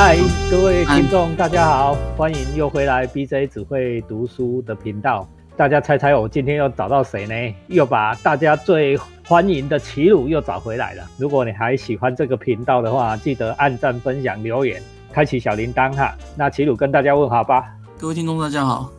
嗨，各位听众，大家好，欢迎又回来 BJ 只会读书的频道。大家猜猜我今天又找到谁呢？又把大家最欢迎的齐鲁又找回来了。如果你还喜欢这个频道的话，记得按赞、分享、留言，开启小铃铛哈。那齐鲁跟大家问好吧。各位听众，大家好。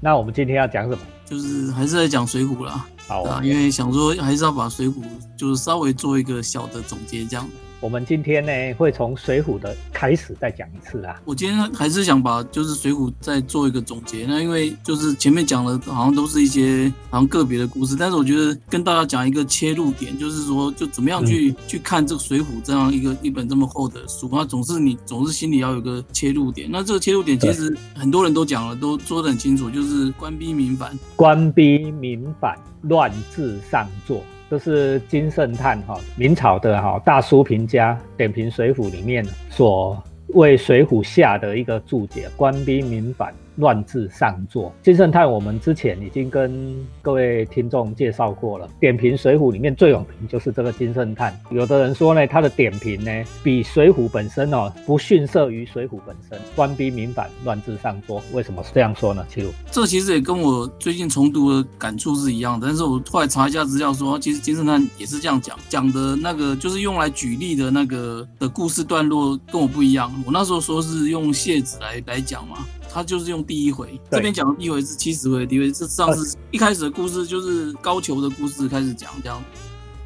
那我们今天要讲什么？就是还是在讲水浒啦。好啊，因为想说还是要把水浒就是稍微做一个小的总结，这样。我们今天呢会从《水浒》的开始再讲一次啊。我今天还是想把就是《水浒》再做一个总结。那因为就是前面讲的好像都是一些好像个别的故事，但是我觉得跟大家讲一个切入点，就是说就怎么样去去看这个《水浒》这样一个一本这么厚的书，那总是你总是心里要有个切入点。那这个切入点其实很多人都讲了，都说得很清楚，就是官逼民反。官逼民反，乱治上作。这是金圣叹哈，明朝的哈大书评家点评《水浒》里面所为《水浒》下的一个注解：官逼民反。乱字上座，金圣叹，我们之前已经跟各位听众介绍过了。点评《水浒》里面最有名就是这个金圣叹。有的人说呢，他的点评呢，比《水浒》本身哦不逊色于《水浒》本身。官逼民反，乱字上座，为什么是这样说呢？其实这其实也跟我最近重读的感触是一样的。但是我后来查一下资料，说其实金圣叹也是这样讲，讲的那个就是用来举例的那个的故事段落跟我不一样。我那时候说是用谢子来来讲嘛。他就是用第一回，这边讲的第一回是七十回的第一回，这上次一开始的故事就是高俅的故事开始讲这样。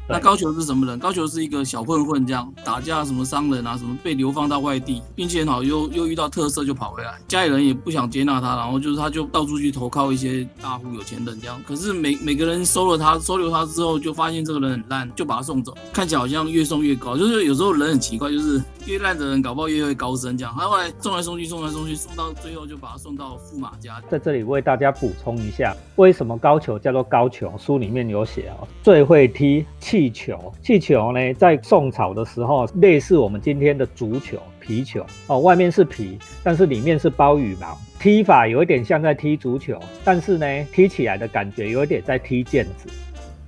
那高俅是什么人？高俅是一个小混混，这样打架什么商人啊，什么被流放到外地，运气很好又又遇到特色就跑回来，家里人也不想接纳他，然后就是他就到处去投靠一些大户有钱人这样。可是每每个人收了他收留他之后，就发现这个人很烂，就把他送走，看起来好像越送越高。就是有时候人很奇怪，就是越烂的人搞不好越会高升这样。他后来送来送去送来送去送到最后就把他送到驸马家。在这里为大家补充一下，为什么高俅叫做高俅？书里面有写哦，最会踢气球。气球呢，在宋朝的时候，类似我们今天的足球、皮球哦，外面是皮，但是里面是包羽毛，踢法有一点像在踢足球，但是呢，踢起来的感觉有一点在踢毽子。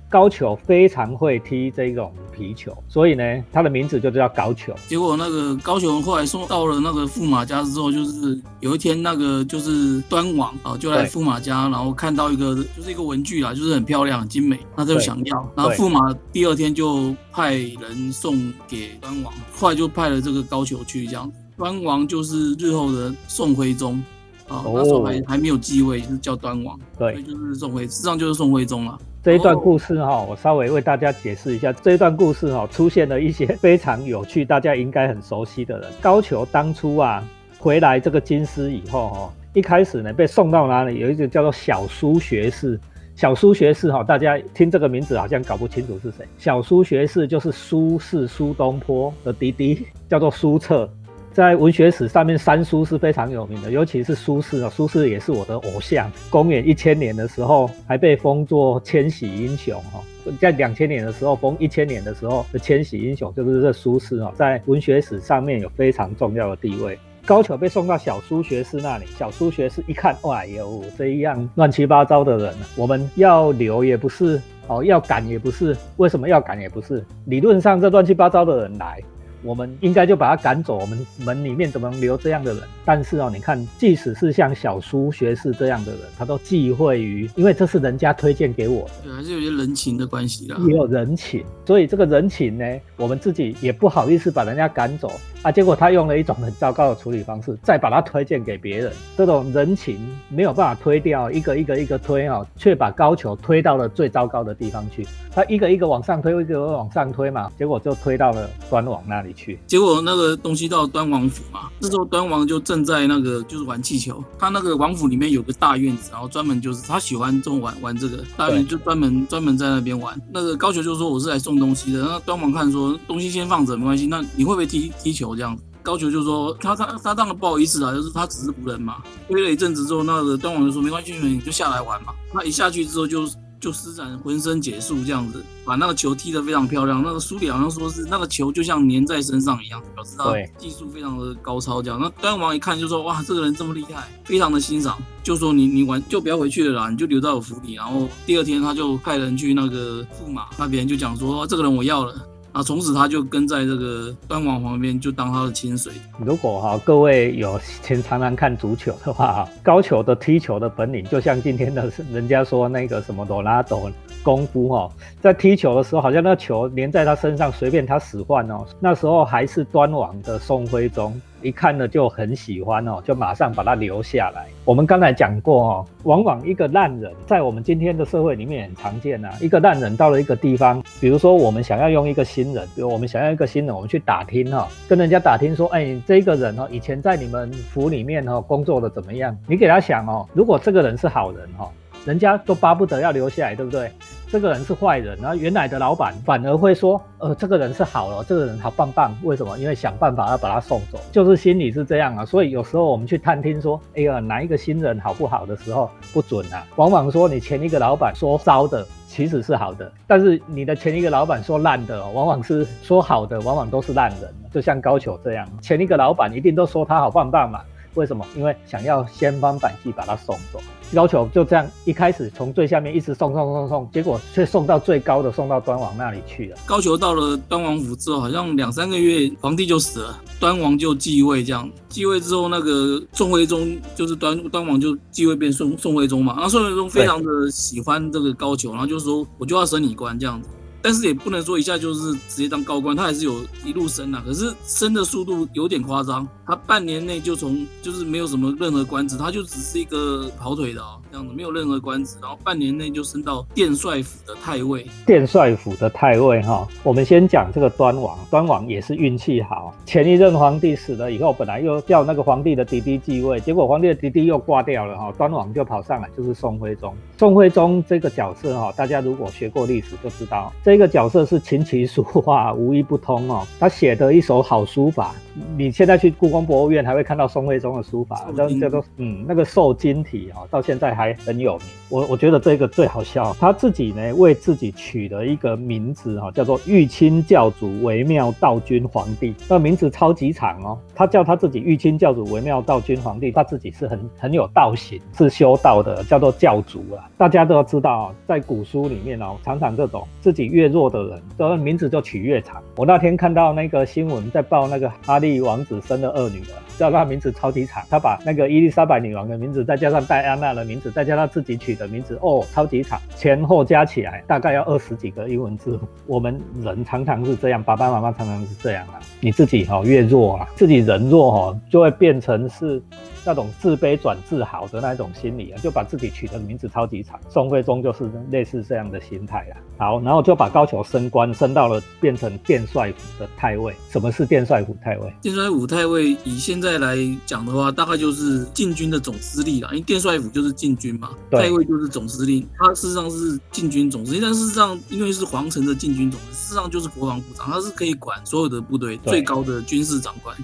高俅非常会踢这种皮球，所以呢，他的名字就叫高俅。结果那个高俅后来送到了那个驸马家之后，就是有一天那个就是端王啊，就来驸马家，然后看到一个就是一个文具啊，就是很漂亮、很精美，他就想要。然后驸马第二天就派人送给端王，后来就派了这个高俅去，这样。端王就是日后的宋徽宗啊，那时候还还没有继位，就是叫端王，对，就是宋徽，实际上就是宋徽宗了。这一段故事哈，我稍微为大家解释一下。这一段故事哈，出现了一些 非常有趣、大家应该很熟悉的人。高俅当初啊，回来这个京师以后哈，一开始呢被送到哪里？有一个叫做小苏学士。小苏学士哈，大家听这个名字好像搞不清楚是谁。小苏学士就是苏轼苏东坡的弟弟，叫做苏辙。在文学史上面，三苏是非常有名的，尤其是苏轼啊，苏轼也是我的偶像。公元一千年的时候，还被封作千禧英雄哈。在两千年的时候，封一千年的时候的千禧英雄就是这苏轼啊，在文学史上面有非常重要的地位。高俅被送到小苏学士那里，小苏学士一看，哇哟，这样乱七八糟的人，我们要留也不是，哦，要赶也不是，为什么要赶也不是？理论上这乱七八糟的人来。我们应该就把他赶走。我们门里面怎么能留这样的人？但是哦，你看，即使是像小苏学士这样的人，他都忌讳于，因为这是人家推荐给我的，对，还是有些人情的关系的，也有人情。所以这个人情呢，我们自己也不好意思把人家赶走啊。结果他用了一种很糟糕的处理方式，再把它推荐给别人。这种人情没有办法推掉，一个一个一个推啊，却把高俅推到了最糟糕的地方去。他一个一个往上推，一个一个往上推嘛，结果就推到了端王那里。去，结果那个东西到端王府嘛，这时候端王就正在那个就是玩气球，他那个王府里面有个大院子，然后专门就是他喜欢这种玩玩这个大院，就专门专门在那边玩。那个高俅就说我是来送东西的，那端王看说东西先放着没关系，那你会不会踢踢球这样子？高俅就说他他他当然不好意思啊，就是他只是仆人嘛。推了一阵子之后，那个端王就说没关系，你就下来玩嘛。他一下去之后就。就施展浑身解数，这样子把那个球踢得非常漂亮。那个书里好像说是那个球就像粘在身上一样，表示他技术非常的高超。这样，那端王一看就说：“哇，这个人这么厉害，非常的欣赏。”就说：“你你玩就不要回去了啦，你就留在我府里。”然后第二天他就派人去那个驸马那边就讲说：“这个人我要了。”啊，从此他就跟在这个端王旁边，就当他的亲随。如果哈各位有前常常看足球的话，高球的踢球的本领，就像今天的人家说那个什么朵拉朵功夫哈，在踢球的时候，好像那球粘在他身上，随便他使唤哦。那时候还是端王的宋徽宗。一看了就很喜欢哦，就马上把他留下来。我们刚才讲过哦，往往一个烂人，在我们今天的社会里面很常见呐。一个烂人到了一个地方，比如说我们想要用一个新人，比如我们想要一个新人，我们去打听哈，跟人家打听说，哎，这个人哦，以前在你们府里面哦工作的怎么样？你给他想哦，如果这个人是好人哈，人家都巴不得要留下来，对不对？这个人是坏人，然后原来的老板反而会说，呃，这个人是好了，这个人好棒棒。为什么？因为想办法要把他送走，就是心里是这样啊。所以有时候我们去探听说，哎呀，哪一个新人好不好的时候不准啊。往往说你前一个老板说糟的，其实是好的；但是你的前一个老板说烂的，往往是说好的，往往都是烂人。就像高俅这样，前一个老板一定都说他好棒棒嘛。为什么？因为想要千方百计把他送走。要求就这样一开始从最下面一直送送送送，结果却送到最高的，送到端王那里去了。高俅到了端王府之后，好像两三个月，皇帝就死了，端王就继位。这样继位之后，那个宋徽宗就是端端王就继位变宋宋徽宗嘛。然后宋徽宗非常的喜欢这个高俅，然后就说我就要升你官这样子。但是也不能说一下就是直接当高官，他还是有一路升啊。可是升的速度有点夸张，他半年内就从就是没有什么任何官职，他就只是一个跑腿的啊，这样子没有任何官职，然后半年内就升到殿帅府的太尉。殿帅府的太尉哈，我们先讲这个端王，端王也是运气好，前一任皇帝死了以后，本来又叫那个皇帝的弟弟继位，结果皇帝的弟弟又挂掉了哈，端王就跑上来，就是宋徽宗。宋徽宗这个角色哈，大家如果学过历史就知道这。个角色是琴棋书画 无一不通哦，他写的一手好书法，你现在去故宫博物院还会看到宋徽宗的书法，叫叫做嗯那个瘦金体哦，到现在还还很有名。我我觉得这个最好笑，他自己呢为自己取了一个名字哈，叫做玉清教主微妙道君皇帝，那名字超级长哦。他叫他自己玉清教主微妙道君皇帝，他自己是很很有道行，是修道的，叫做教主啊。大家都要知道，在古书里面哦，常常这种自己越弱的人，的名字就取越长。我那天看到那个新闻在报那个哈利王子生了二女儿。叫他名字超级长，他把那个伊丽莎白女王的名字，再加上戴安娜的名字，再加上自己取的名字，哦，超级长，前后加起来大概要二十几个英文字母。我们人常常是这样，爸爸妈妈常常是这样啊。你自己哈越弱啊，自己人弱哈，就会变成是。那种自卑转自豪的那种心理啊，就把自己取的名字超级长。宋徽宗就是类似这样的心态啊。好，然后就把高俅升官，升到了变成殿帅府的太尉。什么是殿帅府太尉？殿帅府太尉以现在来讲的话，大概就是禁军的总司令啦。因为殿帅府就是禁军嘛，太尉就是总司令。他事实上是禁军总司令，但事实上因为是皇城的禁军总司令，事实上就是国防部长，他是可以管所有的部队最高的军事长官。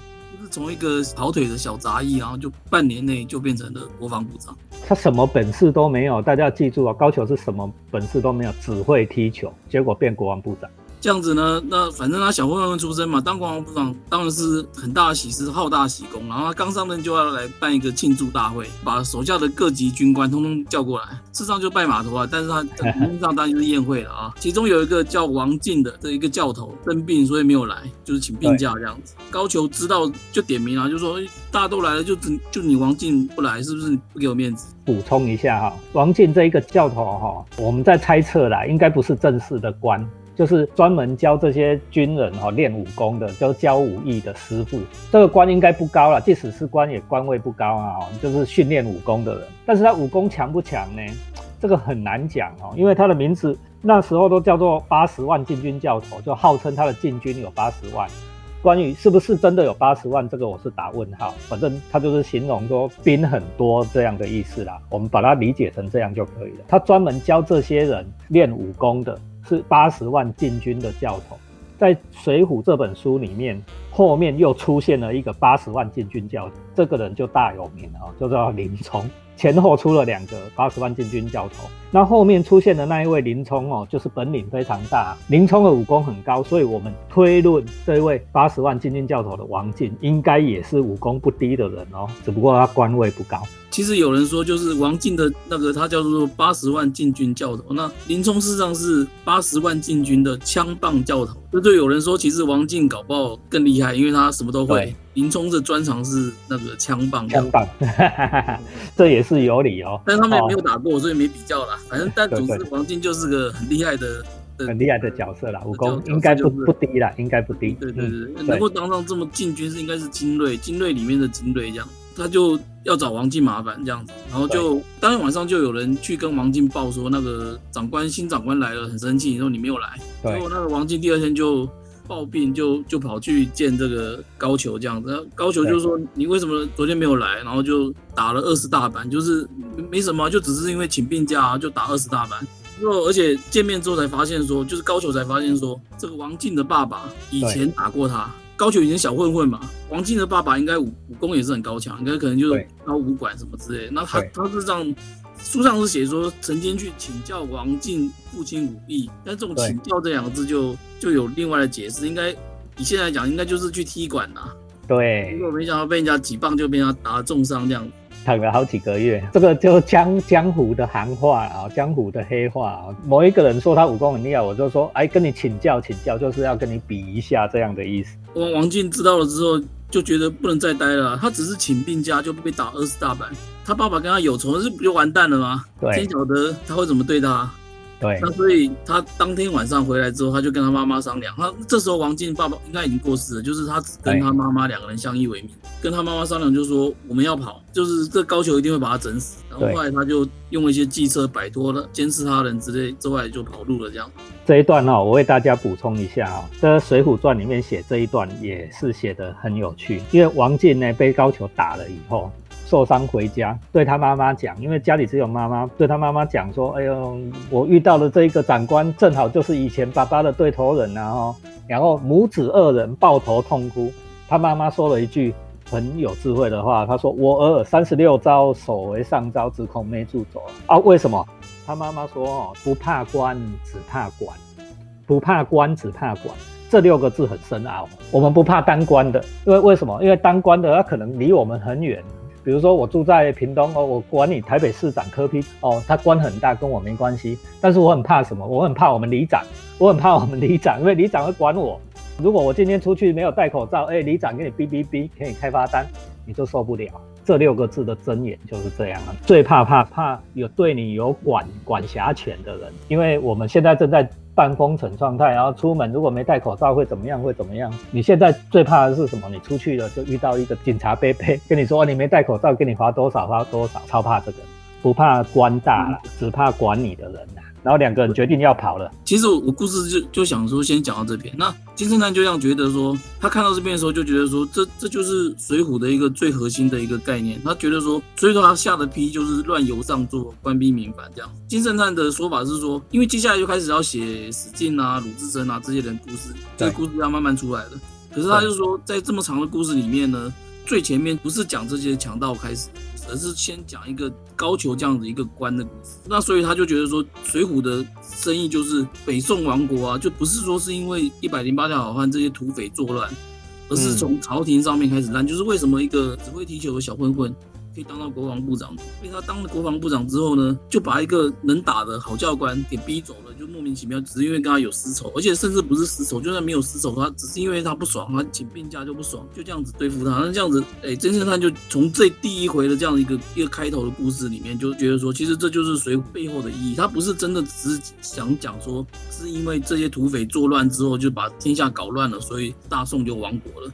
从一个跑腿的小杂役，然后就半年内就变成了国防部长。他什么本事都没有，大家要记住啊，高俅是什么本事都没有，只会踢球，结果变国防部长。这样子呢，那反正他小混混出身嘛，当国防部长当然是很大的喜事，好大喜功。然后他刚上任就要来办一个庆祝大会，把手下的各级军官通通叫过来，事实上就拜码头啊。但是他名义上当然是宴会了啊。其中有一个叫王进的这一个教头生病，所以没有来，就是请病假这样子。高俅知道就点名了，就说大家都来了，就只就你王进不来，是不是不给我面子？补充一下哈，王进这一个教头哈，我们在猜测啦，应该不是正式的官。就是专门教这些军人哈练武功的，就教武艺的师傅。这个官应该不高了，即使是官也官位不高啊。就是训练武功的人，但是他武功强不强呢？这个很难讲哦，因为他的名字那时候都叫做八十万禁军教头，就号称他的禁军有八十万。关于是不是真的有八十万，这个我是打问号。反正他就是形容说兵很多这样的意思啦，我们把它理解成这样就可以了。他专门教这些人练武功的。是八十万禁军的教头，在《水浒》这本书里面，后面又出现了一个八十万禁军教头，这个人就大有名了，就叫林冲。前后出了两个八十万禁军教头，那后面出现的那一位林冲哦，就是本领非常大，林冲的武功很高，所以我们推论这位八十万禁军教头的王进，应该也是武功不低的人哦，只不过他官位不高。其实有人说，就是王进的那个他叫做八十万禁军教头，那林冲事实上是八十万禁军的枪棒教头。就对有人说，其实王进搞不好更厉害，因为他什么都会。林冲的专长是那个枪棒，枪棒，这也是有理哦。但他们也没有打过，所以没比较啦。反正但总之王进就是个很厉害的。很厉害的角色啦，武功应该不不低啦，应该不低。对对对，能够当上这么禁军是应该是精锐，精锐里面的精锐这样。他就要找王进麻烦这样子，然后就当天晚上就有人去跟王进报说，那个长官新长官来了，很生气，说你没有来。结果那个王进第二天就暴病，就就跑去见这个高俅这样子。高俅就说你为什么昨天没有来？然后就打了二十大板，就是没什么，就只是因为请病假就打二十大板。之后，而且见面之后才发现说，就是高俅才发现说，这个王进的爸爸以前打过他。高俅以前小混混嘛，王进的爸爸应该武武功也是很高强，应该可能就是高武馆什么之类。那他他是这样，书上是写说曾经去请教王进父亲武艺，但这种请教这两个字就就有另外的解释，应该以现在讲，应该就是去踢馆呐。对，结果没想到被人家几棒就被人家打重伤这样。躺了好几个月，这个就江江湖的行话啊，江湖的黑话啊。某一个人说他武功很厉害，我就说，哎，跟你请教请教，就是要跟你比一下这样的意思。王王进知道了之后，就觉得不能再待了。他只是请病假就被打二十大板，他爸爸跟他有仇，这不就完蛋了吗？对，天晓得他会怎么对他。对，那所以他当天晚上回来之后，他就跟他妈妈商量。他这时候王进爸爸应该已经过世了，就是他只跟他妈妈两个人相依为命。跟他妈妈商量，就说我们要跑，就是这高俅一定会把他整死。然后后来他就用一些计策摆脱了监视他人之类，之外就跑路了。这样这一段哈，我为大家补充一下啊，这《水浒传》里面写这一段也是写的很有趣，因为王进呢被高俅打了以后。受伤回家，对他妈妈讲，因为家里只有妈妈，对他妈妈讲说：“哎呦，我遇到了这一个长官，正好就是以前爸爸的对头人啊！”，然后母子二人抱头痛哭。他妈妈说了一句很有智慧的话，他说：“我儿三十六招，手为上招，只恐没住走啊！为什么？他妈妈说：“哦，不怕官，只怕管；不怕官，只怕管。”这六个字很深奥。我们不怕当官的，因为为什么？因为当官的他可能离我们很远。比如说我住在屏东哦，我管你台北市长柯批哦，他官很大，跟我没关系。但是我很怕什么？我很怕我们里长，我很怕我们里长，因为里长会管我。如果我今天出去没有戴口罩，哎，里长给你哔哔哔，给你开发单，你就受不了。这六个字的真言就是这样了，最怕怕怕有对你有管管辖权的人，因为我们现在正在。半封城状态，然后出门如果没戴口罩会怎么样？会怎么样？你现在最怕的是什么？你出去了就遇到一个警察背背 跟你说你没戴口罩，给你罚多少罚多少，超怕这个，不怕官大了，只怕管你的人。然后两个人决定要跑了。其实我故事就就想说，先讲到这边。那金圣叹就这样觉得说，他看到这边的时候就觉得说，这这就是水浒的一个最核心的一个概念。他觉得说，所以说他下的批就是乱游上座，官逼民反这样。金圣叹的说法是说，因为接下来就开始要写史进啊、鲁智深啊这些人故事，这个故事要慢慢出来的。可是他就说，在这么长的故事里面呢，最前面不是讲这些强盗开始。而是先讲一个高俅这样的一个官的故事，那所以他就觉得说，水浒的生意就是北宋亡国啊，就不是说是因为一百零八条好汉这些土匪作乱，而是从朝廷上面开始烂，就是为什么一个只会踢球的小混混。可以当到国防部长，被他当了国防部长之后呢，就把一个能打的好教官给逼走了，就莫名其妙，只是因为跟他有私仇，而且甚至不是私仇，就算没有私仇，他只是因为他不爽，他请病假就不爽，就这样子对付他。那这样子，哎，真正他就从这第一回的这样一个一个开头的故事里面，就觉得说，其实这就是水浒背后的意义，他不是真的只是想讲说，是因为这些土匪作乱之后就把天下搞乱了，所以大宋就亡国了。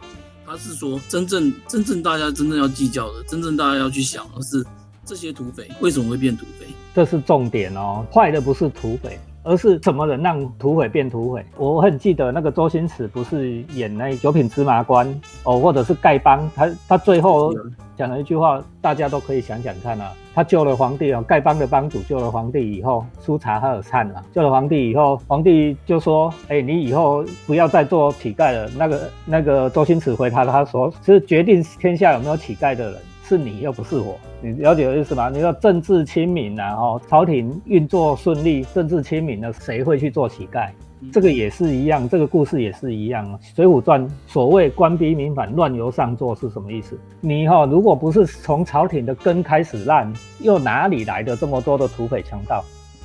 他是说，真正真正大家真正要计较的，真正大家要去想的是，这些土匪为什么会变土匪？这是重点哦。坏的不是土匪，而是什么人让土匪变土匪？我很记得那个周星驰不是演那九品芝麻官哦，或者是丐帮，他他最后讲了一句话，大家都可以想想看啊。他救了皇帝哦，丐帮的帮主救了皇帝以后，苏察哈尔灿了。救了皇帝以后，皇帝就说：“哎，你以后不要再做乞丐了。”那个那个周星驰回他，他说：“是决定天下有没有乞丐的人，是你又不是我。你了解我意思吗？你说政治清明然后朝廷运作顺利，政治清明了，谁会去做乞丐？这个也是一样，这个故事也是一样。《水浒传》所谓官逼民反、乱由上座是什么意思？你哈，如果不是从朝廷的根开始烂，又哪里来的这么多的土匪强盗？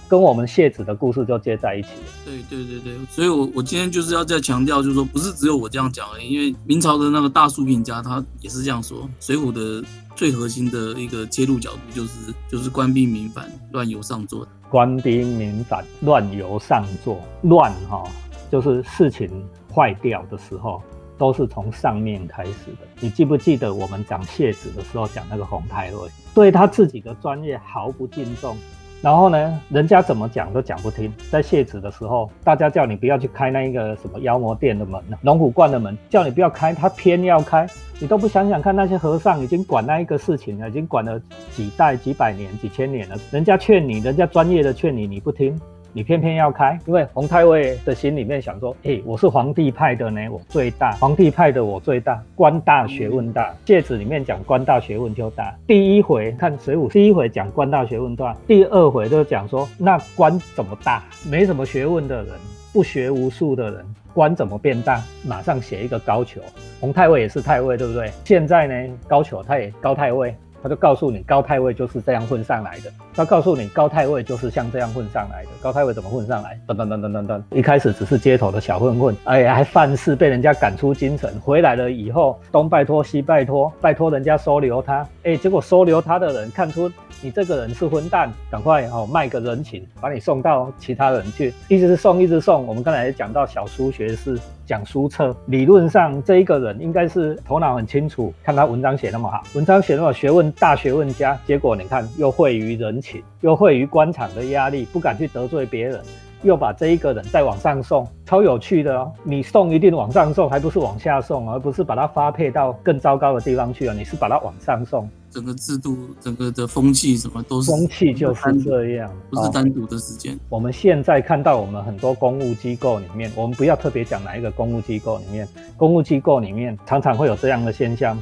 跟我们谢子的故事就接在一起了。对对对对，所以我我今天就是要再强调，就是说不是只有我这样讲而已，因为明朝的那个大书评家他也是这样说，《水浒》的最核心的一个切入角度就是就是官兵民反、乱由上座。官兵民反、乱由上座，乱哈就是事情坏掉的时候，都是从上面开始的。你记不记得我们讲谢子的时候讲那个洪太尉，对他自己的专业毫不敬重。然后呢，人家怎么讲都讲不听。在卸子的时候，大家叫你不要去开那一个什么妖魔殿的门、龙虎观的门，叫你不要开，他偏要开。你都不想想看，那些和尚已经管那一个事情了，已经管了几代、几百年、几千年了。人家劝你，人家专业的劝你，你不听。你偏偏要开，因为洪太尉的心里面想说：，嘿，我是皇帝派的呢，我最大，皇帝派的我最大，官大学问大。戒指里面讲官大学问就大。第一回看水浒，第一回讲官大学问大，第二回就讲说那官怎么大？没什么学问的人，不学无术的人，官怎么变大？马上写一个高俅，洪太尉也是太尉，对不对？现在呢，高俅他也高太尉。他就告诉你，高太尉就是这样混上来的。他告诉你，高太尉就是像这样混上来的。高太尉怎么混上来？等等等等等等，一开始只是街头的小混混，哎，还犯事被人家赶出京城，回来了以后东拜托西拜托，拜托人家收留他，哎，结果收留他的人看出你这个人是混蛋，赶快哦卖个人情，把你送到其他人去，一直送一直送。我们刚才也讲到小书学士。讲书册，理论上这一个人应该是头脑很清楚，看他文章写那么好，文章写那么学问大学问家，结果你看又会于人情，又会于官场的压力，不敢去得罪别人，又把这一个人再往上送，超有趣的哦！你送一定往上送，还不是往下送，而不是把它发配到更糟糕的地方去啊！你是把它往上送。整个制度、整个的风气什么都是风气就是这样，不是单独的时间。我们现在看到我们很多公务机构里面，我们不要特别讲哪一个公务机构里面，公务机构里面常常会有这样的现象，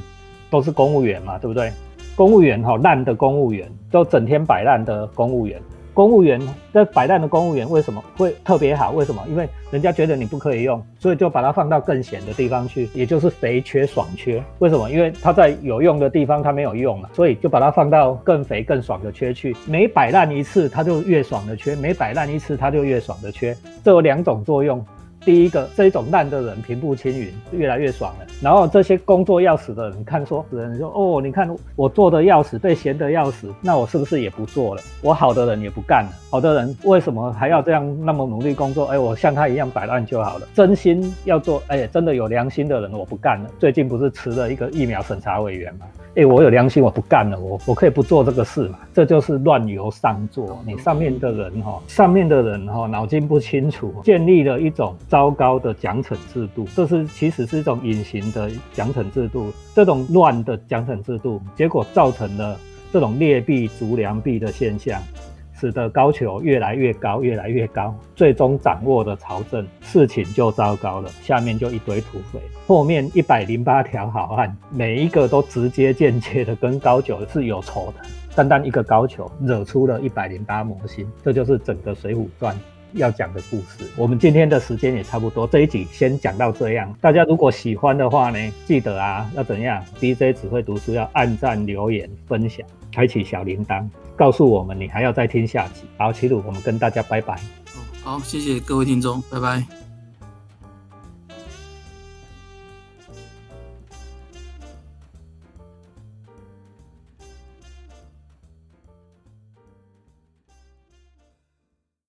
都是公务员嘛，对不对？公务员哈烂的公务员，都整天摆烂的公务员。公务员这摆烂的公务员为什么会特别好？为什么？因为人家觉得你不可以用，所以就把它放到更闲的地方去，也就是肥缺爽缺。为什么？因为他在有用的地方他没有用了，所以就把它放到更肥更爽的缺去。每摆烂一次，他就越爽的缺；每摆烂一次，他就越爽的缺。这有两种作用。第一个，这一种烂的人平步青云，越来越爽了。然后这些工作要死的人看说，人说哦，你看我做的要死，被闲的要死，那我是不是也不做了？我好的人也不干了。好的人为什么还要这样那么努力工作？哎，我像他一样摆烂就好了。真心要做，哎，真的有良心的人，我不干了。最近不是辞了一个疫苗审查委员吗？哎，我有良心，我不干了，我我可以不做这个事嘛？这就是乱由上座。你上面的人哈，上面的人哈，脑筋不清楚，建立了一种糟糕的奖惩制度，这是其实是一种隐形的奖惩制度。这种乱的奖惩制度，结果造成了这种劣币逐良币的现象。使得高俅越来越高，越来越高，最终掌握的朝政，事情就糟糕了。下面就一堆土匪，后面一百零八条好汉，每一个都直接间接的跟高俅是有仇的。单单一个高俅，惹出了一百零八魔星，这就是整个《水浒传》要讲的故事。我们今天的时间也差不多，这一集先讲到这样。大家如果喜欢的话呢，记得啊，要怎样？DJ 只会读书，要按赞、留言、分享，开启小铃铛。告诉我们，你还要再听下集。好，齐鲁，我们跟大家拜拜。好，谢谢各位听众，拜拜。